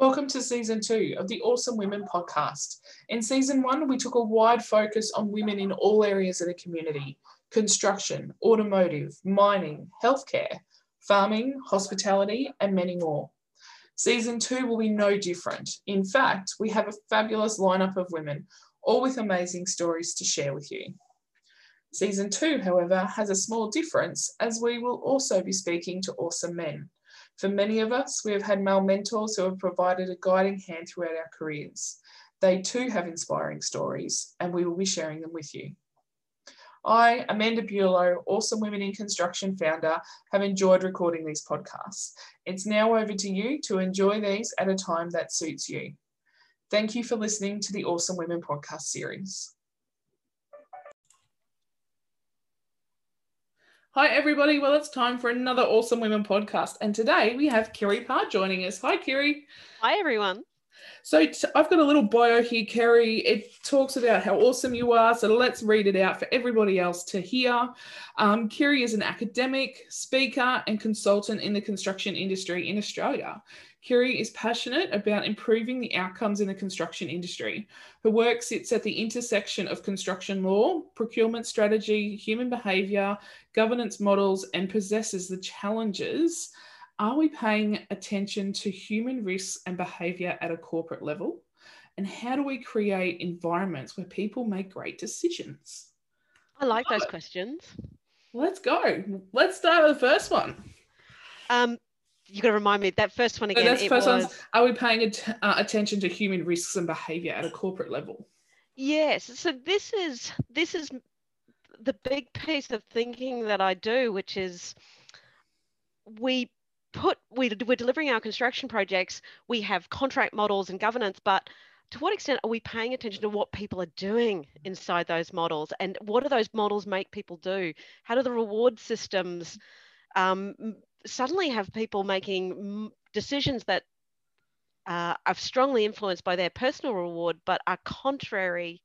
Welcome to season two of the Awesome Women podcast. In season one, we took a wide focus on women in all areas of the community construction, automotive, mining, healthcare, farming, hospitality, and many more. Season two will be no different. In fact, we have a fabulous lineup of women, all with amazing stories to share with you. Season two, however, has a small difference as we will also be speaking to awesome men. For many of us, we have had male mentors who have provided a guiding hand throughout our careers. They too have inspiring stories, and we will be sharing them with you. I, Amanda Bulow, Awesome Women in Construction founder, have enjoyed recording these podcasts. It's now over to you to enjoy these at a time that suits you. Thank you for listening to the Awesome Women podcast series. Hi, everybody. Well, it's time for another Awesome Women podcast. And today we have Kiri Parr joining us. Hi, Kiri. Hi, everyone. So I've got a little bio here, Kiri. It talks about how awesome you are. So let's read it out for everybody else to hear. Um, Kiri is an academic, speaker, and consultant in the construction industry in Australia. Kiri is passionate about improving the outcomes in the construction industry. Her work sits at the intersection of construction law, procurement strategy, human behaviour, governance models, and possesses the challenges. Are we paying attention to human risks and behaviour at a corporate level? And how do we create environments where people make great decisions? I like those questions. Let's go. Let's start with the first one. Um, you got to remind me that first one again. that's first was... Are we paying at, uh, attention to human risks and behaviour at a corporate level? Yes. So this is this is the big piece of thinking that I do, which is we put we, we're delivering our construction projects. We have contract models and governance, but to what extent are we paying attention to what people are doing inside those models and what do those models make people do how do the reward systems um, suddenly have people making decisions that uh, are strongly influenced by their personal reward, but are contrary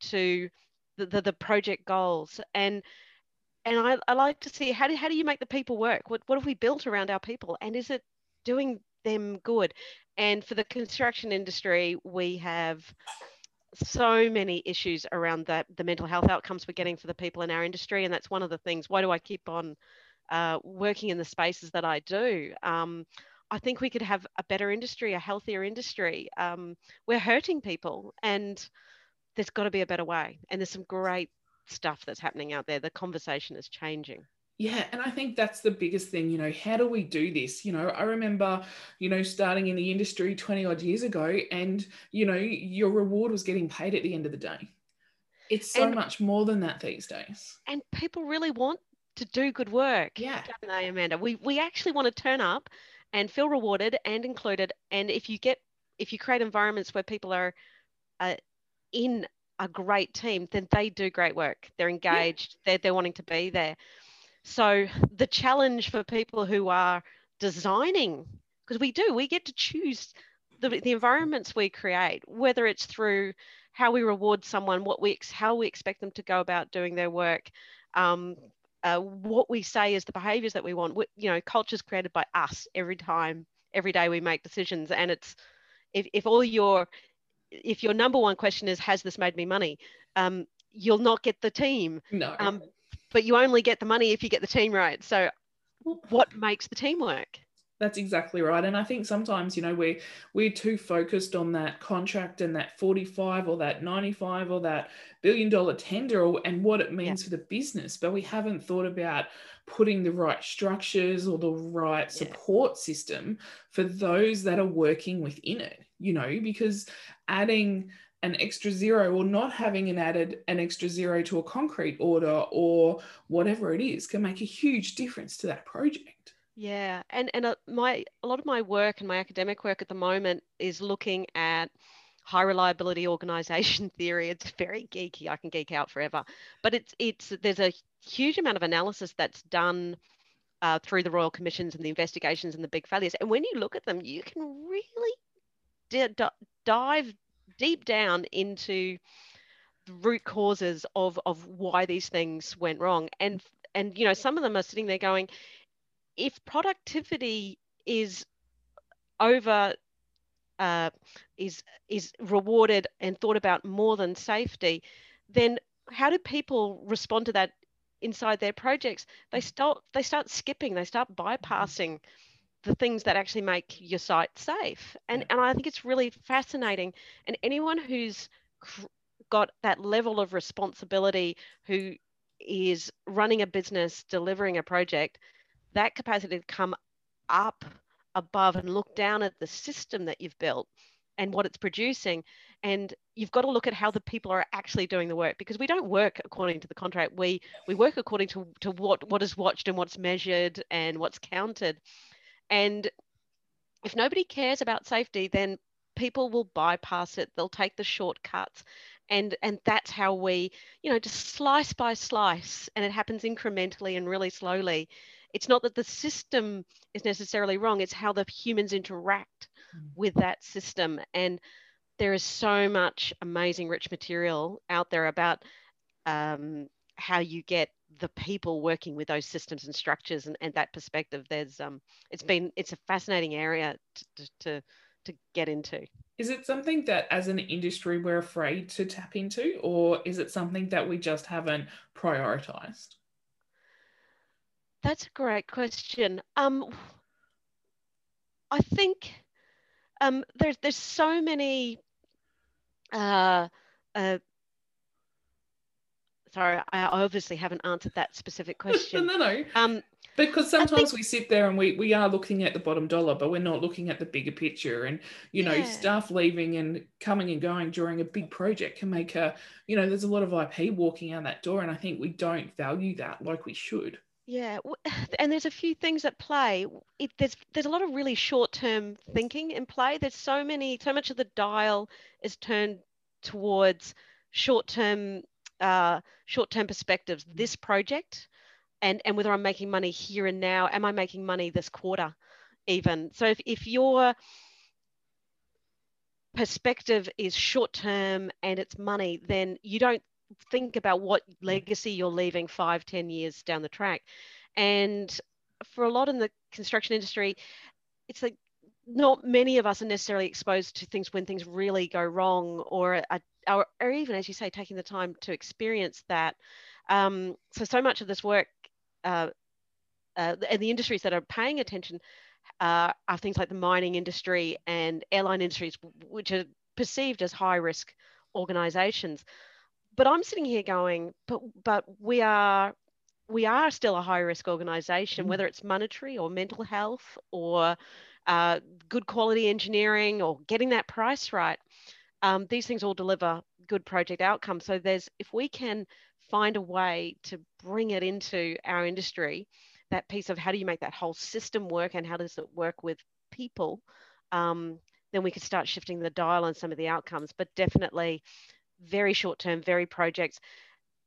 to the, the, the project goals. And and I, I, like to see how do, how do you make the people work? What, what have we built around our people? And is it doing them good? And for the construction industry, we have so many issues around that the mental health outcomes we're getting for the people in our industry. And that's one of the things. Why do I keep on uh, working in the spaces that I do. Um, I think we could have a better industry, a healthier industry. Um, we're hurting people, and there's got to be a better way. And there's some great stuff that's happening out there. The conversation is changing. Yeah, and I think that's the biggest thing, you know, how do we do this? You know, I remember, you know, starting in the industry 20 odd years ago and, you know, your reward was getting paid at the end of the day. It's so and, much more than that these days. And people really want to do good work. Yeah. Don't they, Amanda? We we actually want to turn up and feel rewarded and included. And if you get if you create environments where people are uh, in a great team, then they do great work. They're engaged. Yeah. They're they're wanting to be there. So the challenge for people who are designing, because we do, we get to choose the, the environments we create, whether it's through how we reward someone, what we how we expect them to go about doing their work, um, uh, what we say is the behaviors that we want. We, you know, culture is created by us every time, every day we make decisions. And it's if, if all your if your number one question is has this made me money, um, you'll not get the team. No. Um, but you only get the money if you get the team right. So, what makes the team work? That's exactly right. And I think sometimes, you know, we're we're too focused on that contract and that 45 or that 95 or that billion dollar tender or, and what it means yeah. for the business. But we haven't thought about putting the right structures or the right support yeah. system for those that are working within it, you know, because adding an extra zero or not having an added an extra zero to a concrete order or whatever it is can make a huge difference to that project. Yeah, and and uh, my a lot of my work and my academic work at the moment is looking at high reliability organization theory. It's very geeky. I can geek out forever, but it's it's there's a huge amount of analysis that's done uh, through the royal commissions and the investigations and the big failures. And when you look at them, you can really d- d- dive deep down into the root causes of of why these things went wrong. And and you know some of them are sitting there going if productivity is over uh, is is rewarded and thought about more than safety, then how do people respond to that inside their projects? They start they start skipping, they start bypassing the things that actually make your site safe. And, yeah. and I think it's really fascinating. And anyone who's got that level of responsibility, who is running a business, delivering a project, that capacity to come up above and look down at the system that you've built and what it's producing and you've got to look at how the people are actually doing the work because we don't work according to the contract we we work according to, to what what is watched and what's measured and what's counted and if nobody cares about safety, then people will bypass it. They'll take the shortcuts. And, and that's how we, you know, just slice by slice, and it happens incrementally and really slowly. It's not that the system is necessarily wrong, it's how the humans interact mm. with that system. And there is so much amazing, rich material out there about um, how you get the people working with those systems and structures and, and that perspective there's um it's been it's a fascinating area to, to to get into is it something that as an industry we're afraid to tap into or is it something that we just haven't prioritized that's a great question um i think um there's there's so many uh, uh, sorry, I obviously haven't answered that specific question. no, no. Um, because sometimes think, we sit there and we, we are looking at the bottom dollar, but we're not looking at the bigger picture. And, you know, yeah. staff leaving and coming and going during a big project can make a, you know, there's a lot of IP walking out that door. And I think we don't value that like we should. Yeah, and there's a few things at play. It, there's there's a lot of really short-term thinking in play. There's so many, so much of the dial is turned towards short-term uh, short-term perspectives this project and and whether i'm making money here and now am i making money this quarter even so if, if your perspective is short term and it's money then you don't think about what legacy you're leaving five ten years down the track and for a lot in the construction industry it's like not many of us are necessarily exposed to things when things really go wrong or are or, or even as you say, taking the time to experience that. Um, so, so much of this work uh, uh, and the industries that are paying attention uh, are things like the mining industry and airline industries, which are perceived as high risk organizations. But I'm sitting here going, but but we are we are still a high risk organization, mm. whether it's monetary or mental health or uh, good quality engineering or getting that price right um, these things all deliver good project outcomes. So there's if we can find a way to bring it into our industry, that piece of how do you make that whole system work and how does it work with people, um, then we could start shifting the dial on some of the outcomes. But definitely very short term, very projects,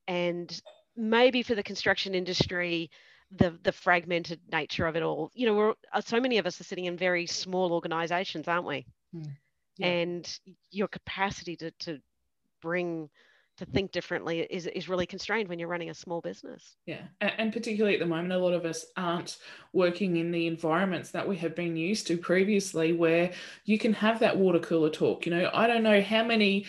and maybe for the construction industry, the the fragmented nature of it all. You know, we're uh, so many of us are sitting in very small organizations, aren't we? Mm yeah. and your capacity to, to bring to think differently is, is really constrained when you're running a small business. Yeah. And particularly at the moment, a lot of us aren't working in the environments that we have been used to previously where you can have that water cooler talk. You know, I don't know how many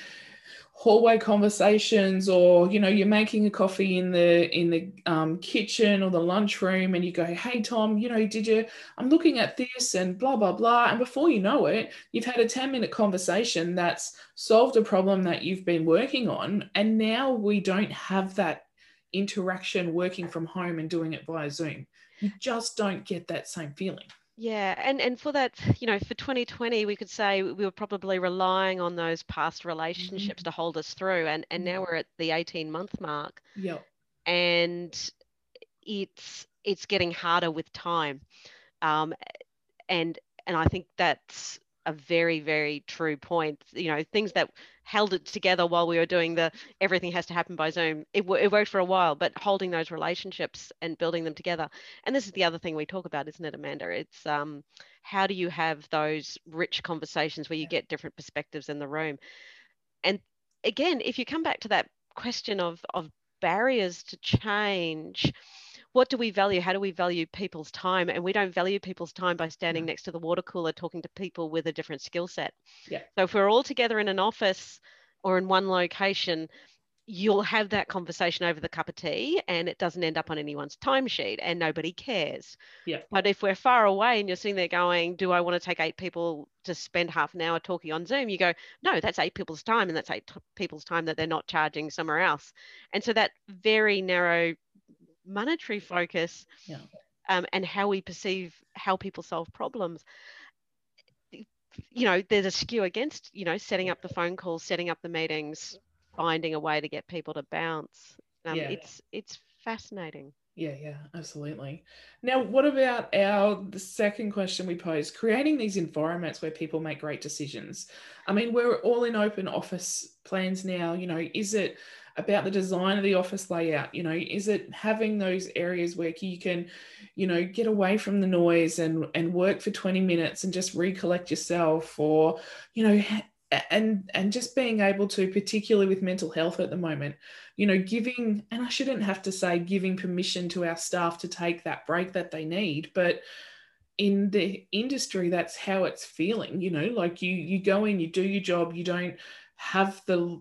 hallway conversations or you know you're making a coffee in the in the um, kitchen or the lunchroom and you go hey tom you know did you i'm looking at this and blah blah blah. And before you know it you've had a 10 minute conversation that's solved a problem that you've been working on and now we don't have that interaction working from home and doing it via zoom. You just don't get that same feeling yeah, and and for that, you know, for 2020, we could say we were probably relying on those past relationships mm-hmm. to hold us through, and and now mm-hmm. we're at the 18 month mark. Yeah, and it's it's getting harder with time, um, and and I think that's a very very true point. You know, things that held it together while we were doing the everything has to happen by Zoom. It, it worked for a while, but holding those relationships and building them together. And this is the other thing we talk about, isn't it, Amanda? It's um, how do you have those rich conversations where you get different perspectives in the room? And again, if you come back to that question of, of barriers to change, what do we value? How do we value people's time? And we don't value people's time by standing next to the water cooler talking to people with a different skill set. Yeah. So if we're all together in an office or in one location, you'll have that conversation over the cup of tea and it doesn't end up on anyone's timesheet and nobody cares. Yeah. But if we're far away and you're sitting there going, Do I want to take eight people to spend half an hour talking on Zoom? You go, No, that's eight people's time and that's eight t- people's time that they're not charging somewhere else. And so that very narrow monetary focus Yeah. um, and how we perceive how people solve problems you know there's a skew against you know setting up the phone calls setting up the meetings finding a way to get people to bounce um, Yeah. it's it's fascinating Yeah, yeah, absolutely. Now, what about our the second question we posed? Creating these environments where people make great decisions. I mean, we're all in open office plans now. You know, is it about the design of the office layout? You know, is it having those areas where you can, you know, get away from the noise and and work for 20 minutes and just recollect yourself or, you know, and and just being able to particularly with mental health at the moment you know, giving, and I shouldn't have to say giving permission to our staff to take that break that they need, but in the industry, that's how it's feeling, you know, like you you go in, you do your job, you don't have the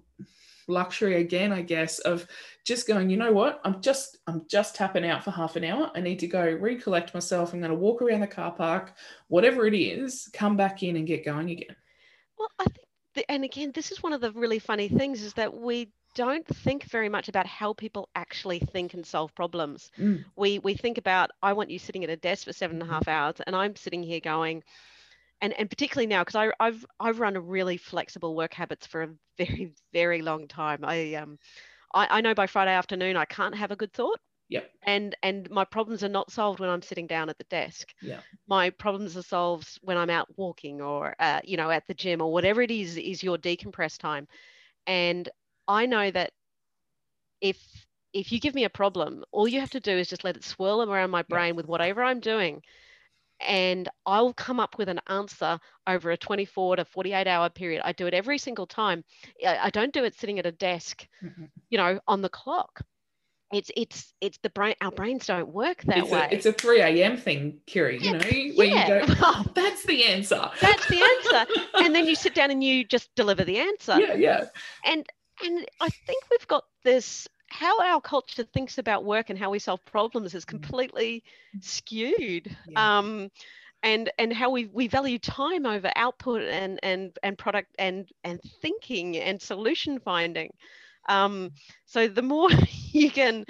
luxury again, I guess, of just going, you know what, I'm just I'm just tapping out for half an hour. I need to go recollect myself. I'm going to walk around the car park, whatever it is, come back in and get going again. well i think the, and again this is one of the really funny things is that we don't think very much about how people actually think and solve problems Mm. we we think about i want you sitting at a desk for seven and a Mhm. half hours and i'm sitting here going and and particularly now because i've i've run a really flexible work habits for a very very long time i um I, I know by friday afternoon i can't have a good thought Yep. and and my problems are not solved when i'm sitting down at the desk. Yeah. my problems are solved when i'm out walking or uh, you know at the gym or whatever it is is your decompress time. And i know that if if you give me a problem all you have to do is just let it swirl around my brain with whatever i'm doing. And i'll come up with an answer over a 24 to 48 hour period. I do it every single time. I, don't do it sitting at a desk Mhm. you know on the clock it's it's it's the brain our brains don't work that It's way a, it's a 3 a.m. thing, Kiri, you know, where yeah. you go, oh, that's the answer. that's the answer and then you sit down and you just deliver the answer yeah, yeah. and and i think we've got this how our culture thinks about work and how we solve problems is completely skewed Yeah. um and and how we we value time over output and and and product and and thinking and solution finding um so the more you can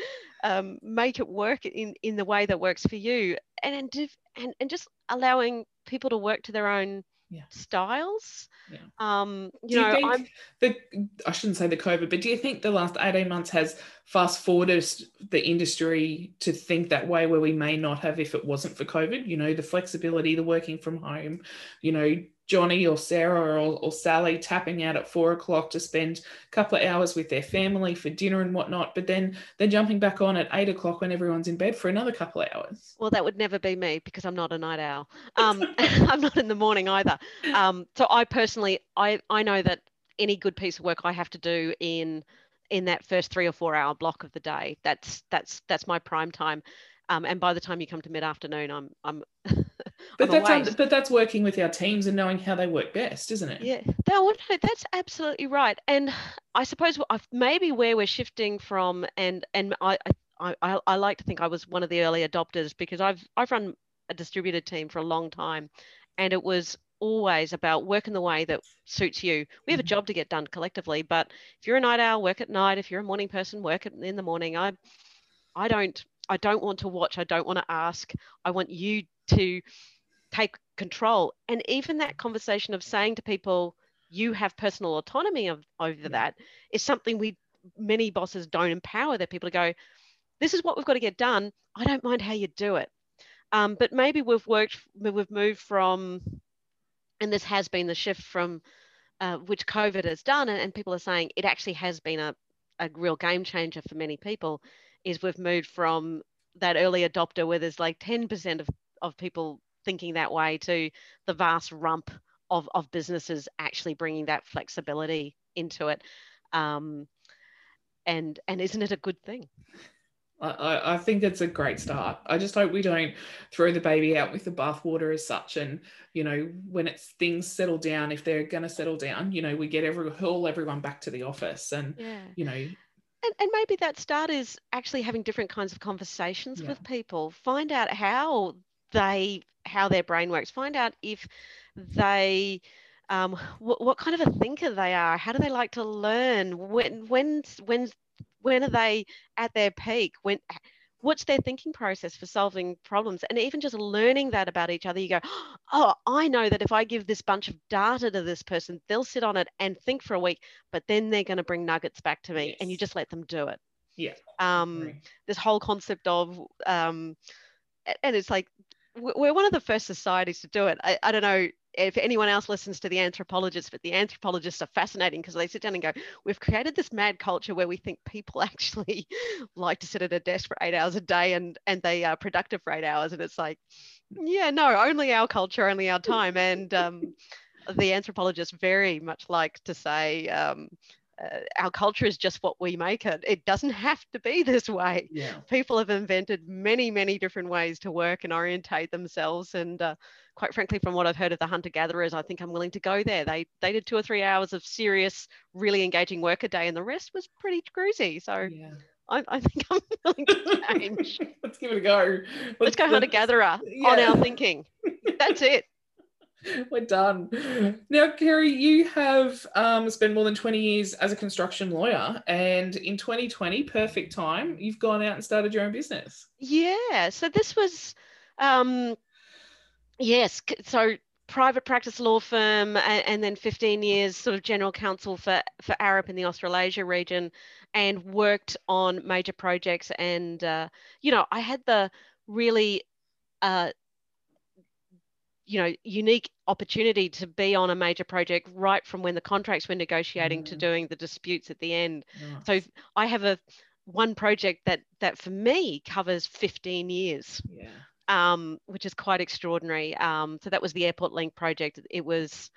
um, make it work in in the way that works for you and and, and and just allowing people to work to their own Yeah. styles Yeah. um you do you know think i'm the I shouldn't say the COVID, but do you think the last 18 months has fast forwarded the industry to think that way where we may not have if it wasn't for COVID? You know, the flexibility, the working from home, you know, Johnny or Sarah or, or Sally tapping out at four o'clock to spend a couple of hours with their family for dinner and whatnot, but then they're jumping back on at eight o'clock when everyone's in bed for another couple of hours. Well, that would never be me because I'm not a night owl. Um, I'm not in the morning either. Um, so I personally, I, I know that any good piece of work I have to do in in that first three or four hour block of the day. That's that's that's my prime time. Um, and by the time you come to mid afternoon, I'm I'm. But that's un- but that's working with our teams and knowing how they work best, isn't it? Yeah, no, no, that's absolutely right. And I suppose maybe where we're shifting from, and and I, I I I like to think I was one of the early adopters because I've I've run a distributed team for a long time, and it was always about work in the way that suits you. We have a Mhm. job to get done collectively, but if you're a night owl, work at night. If you're a morning person, work in the morning. I I don't I don't want to watch. I don't want to ask. I want you to take control. And even that conversation of saying to people, you have personal autonomy of, over Yeah. that is something we many bosses don't empower their people to go, this is what we've got to get done. I don't mind how you do it. Um, but maybe we've worked, we've moved from, and this has been the shift from uh, which COVID has done, and, and people are saying it actually has been a, a real game changer for many people, is we've moved from that early adopter where there's like 10% of, of people thinking that way to the vast rump of, of businesses actually bringing that flexibility into it. Um, and and isn't it a good thing? I, I think it's a great start. I just hope we don't throw the baby out with the bathwater as such. And, you know, when it's things settle down, if they're going to settle down, you know, we get every, haul everyone back to the office and, yeah. you know, and, and, maybe that start is actually having different kinds of conversations yeah. with people find out how they how their brain works. Find out if they um, what, what kind of a thinker they are. How do they like to learn? When when when when are they at their peak? When what's their thinking process for solving problems? And even just learning that about each other you go oh i know that if i give this bunch of data to this person they'll sit on it and think for a week but then they're going to bring nuggets back to me yes. and you just let them do it. Yeah. Um this whole concept of um and it's like we're one of the first societies to do it I, I don't know if anyone else listens to the anthropologists, but the anthropologists are fascinating because they sit down and go, We've created this mad culture where we think people actually like to sit at a desk for eight hours a day and, and they are productive for eight hours. And it's like, yeah, no, only our culture, only our time. And um, the anthropologists very much like to say, um, uh, our culture is just what we make it. It doesn't have to be this way. Yeah. People have invented many, many different ways to work and orientate themselves. And uh, quite frankly, from what I've heard of the hunter gatherers, I think I'm willing to go there. They they did two or three hours of serious, really engaging work a day, and the rest was pretty cruisy. So. Yeah. I, I, think I'm willing to change. Let's give it a go. Let's, Let's go hunter gatherer yeah. on our thinking. That's it. We're done. Now, Kiri, you have um, spent more than 20 years as a construction lawyer, and in 2020, perfect time, you've gone out and started your own business. Yeah. So this was, um, yes. So private practice law firm, and, and, then 15 years sort of general counsel for for Arup in the Australasia region, and worked on major projects. And uh, you know, I had the really uh, you know unique opportunity to be on a major project right from when the contracts were negotiating mm. to doing the disputes at the end so i have a one project that that for me covers 15 years yeah um, which is quite extraordinary um, so that was the airport link project it was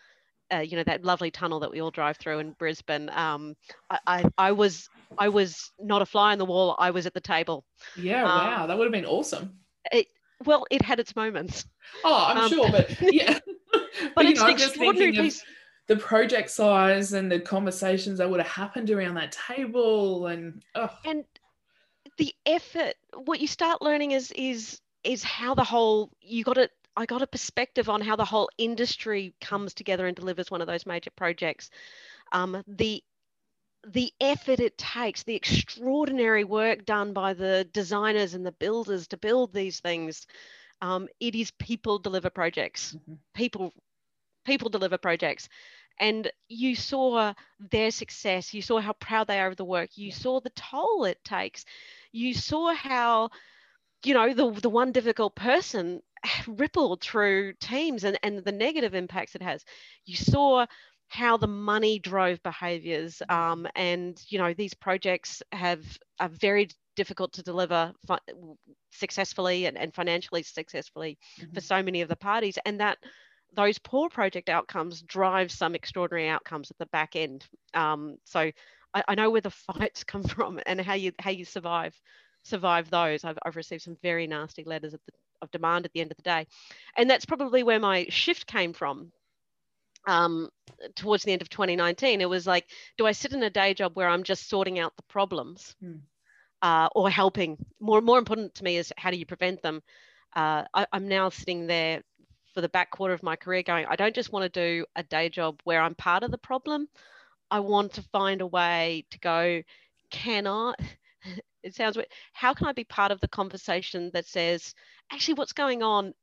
uh, you know that lovely tunnel that we all drive through in Brisbane. Um, I, I, I, was I was not a fly on the wall. I was at the table. Yeah, um, wow, that would have been awesome. It, well, it had its moments. Oh, I'm um, sure, but yeah. but, but it's know, an extraordinary piece. The project size and the conversations that would have happened around that table, and oh. and the effort. What you start learning is is is how the whole you got it. I got a perspective on how the whole industry comes together and delivers one of those major projects. Um, the the effort it takes, the extraordinary work done by the designers and the builders to build these things. Um, it is people deliver projects. Mm-hmm. People, people deliver projects, and you saw their success. You saw how proud they are of the work. You saw the toll it takes. You saw how, you know, the the one difficult person rippled through teams and and the negative impacts it has. You saw how the money drove behaviors um, and you know these projects have are very difficult to deliver fi- successfully and, and financially successfully mm-hmm. for so many of the parties and that those poor project outcomes drive some extraordinary outcomes at the back end. Um, so I, I, know where the fights come from and how you how you survive survive those. I've, I've received some very nasty letters of, the, of demand at the end of the day. And that's probably where my shift came from um, towards the end of 2019, it was like, do I sit in a day job where I'm just sorting out the problems mm. uh, or helping? More, more important to me is how do you prevent them? Uh, I, I'm now sitting there for the back quarter of my career going, I don't just want to do a day job where I'm part of the problem. I want to find a way to go, can I? It sounds weird. How can I be part of the conversation that says, actually, what's going on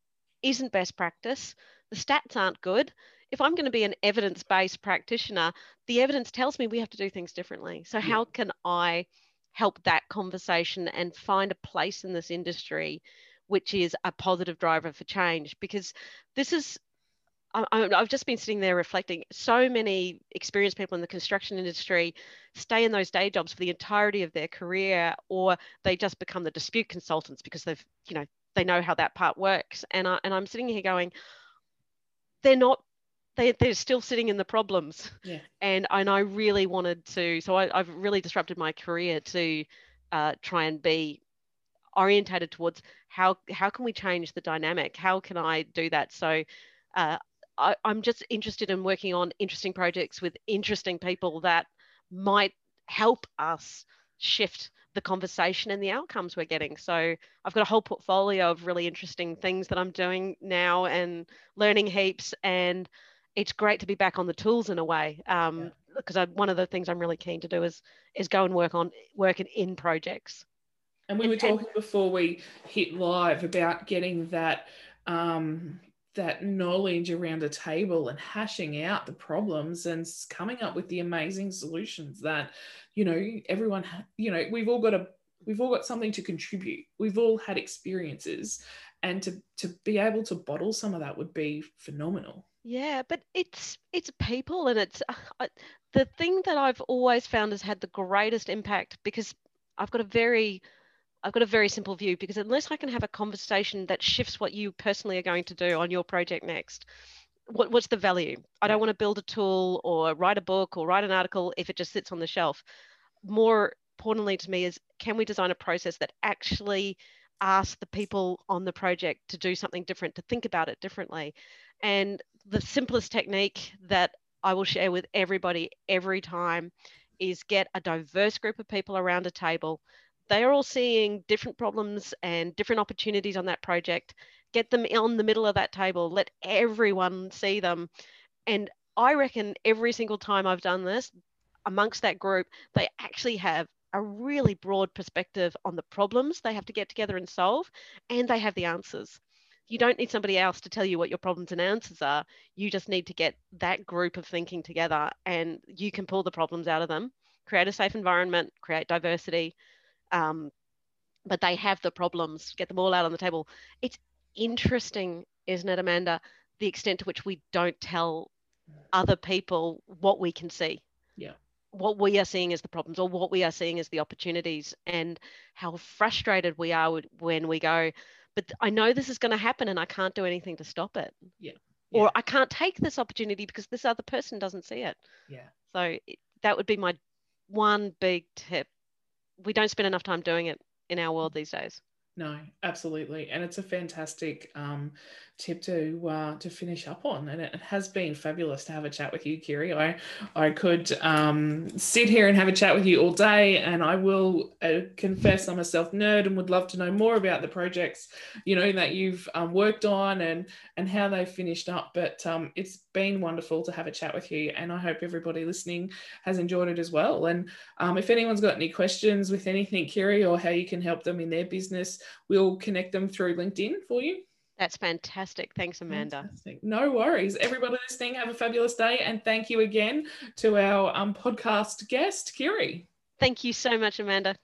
isn't best practice? The stats aren't good if I'm going to be an evidence based practitioner, the evidence tells me we have to do things differently. So, how can I help that conversation and find a place in this industry which is a positive driver for change? Because this is I've just been sitting there reflecting. So many experienced people in the construction industry stay in those day jobs for the entirety of their career, or they just become the dispute consultants because they've, you know, they know how that part works. And I, and I'm sitting here going, they're not they, they're still sitting in the problems. Yeah. And, and I really wanted to, so I, have really disrupted my career to uh, try and be orientated towards how how can we change the dynamic? How can I do that? So uh, I, I'm just interested in working on interesting projects with interesting people that might help us shift the conversation and the outcomes we're getting. So I've got a whole portfolio of really interesting things that I'm doing now and learning heaps. And it's great to be back on the tools in a way. Um, because I, one of the things I'm really keen to do is is go and work on working in, in projects. And we were talking before we hit live about getting that um, that knowledge around a table and hashing out the problems and coming up with the amazing solutions that you know everyone you know we've all got a we've all got something to contribute we've all had experiences and to to be able to bottle some of that would be phenomenal yeah but it's it's people and it's uh, the thing that i've always found has had the greatest impact because i've got a very I've got a very simple view because unless I can have a conversation that shifts what you personally are going to do on your project next, what, what's the value? I don't want to build a tool or write a book or write an article if it just sits on the shelf. More importantly to me is can we design a process that actually asks the people on the project to do something different, to think about it differently? And the simplest technique that I will share with everybody every time is get a diverse group of people around a table they are all seeing different problems and different opportunities on that project. Get them on the middle of that table, let everyone see them. And I reckon every single time I've done this, amongst that group, they actually have a really broad perspective on the problems they have to get together and solve, and they have the answers. You don't need somebody else to tell you what your problems and answers are. You just need to get that group of thinking together, and you can pull the problems out of them, create a safe environment, create diversity, um, but they have the problems, get them all out on the table. It's interesting, isn't it, Amanda, the extent to which we don't tell other people what we can see. Yeah. What we are seeing as the problems or what we are seeing as the opportunities, and how frustrated we are when we go, but I know this is going to happen and I can't do anything to stop it. Yeah. yeah. Or I can't take this opportunity because this other person doesn't see it. Yeah. So that would be my one big tip we don't spend enough time doing it in our world these days. No, absolutely, and it's a fantastic um, tip to uh, to finish up on, and it has been fabulous to have a chat with you, Kiri. I I could um, sit here and have a chat with you all day, and I will uh, confess I'm a self nerd and would love to know more about the projects, you know, that you've um, worked on and and how they finished up. But um, it's been wonderful to have a chat with you, and I hope everybody listening has enjoyed it as well. And um, if anyone's got any questions with anything, Kiri, or how you can help them in their business, we'll connect them through LinkedIn for you. That's fantastic. Thanks, Amanda. Fantastic. No worries. Everybody listening, have a fabulous day. And thank you again to our um, podcast guest, Kiri. Thank you so much, Amanda.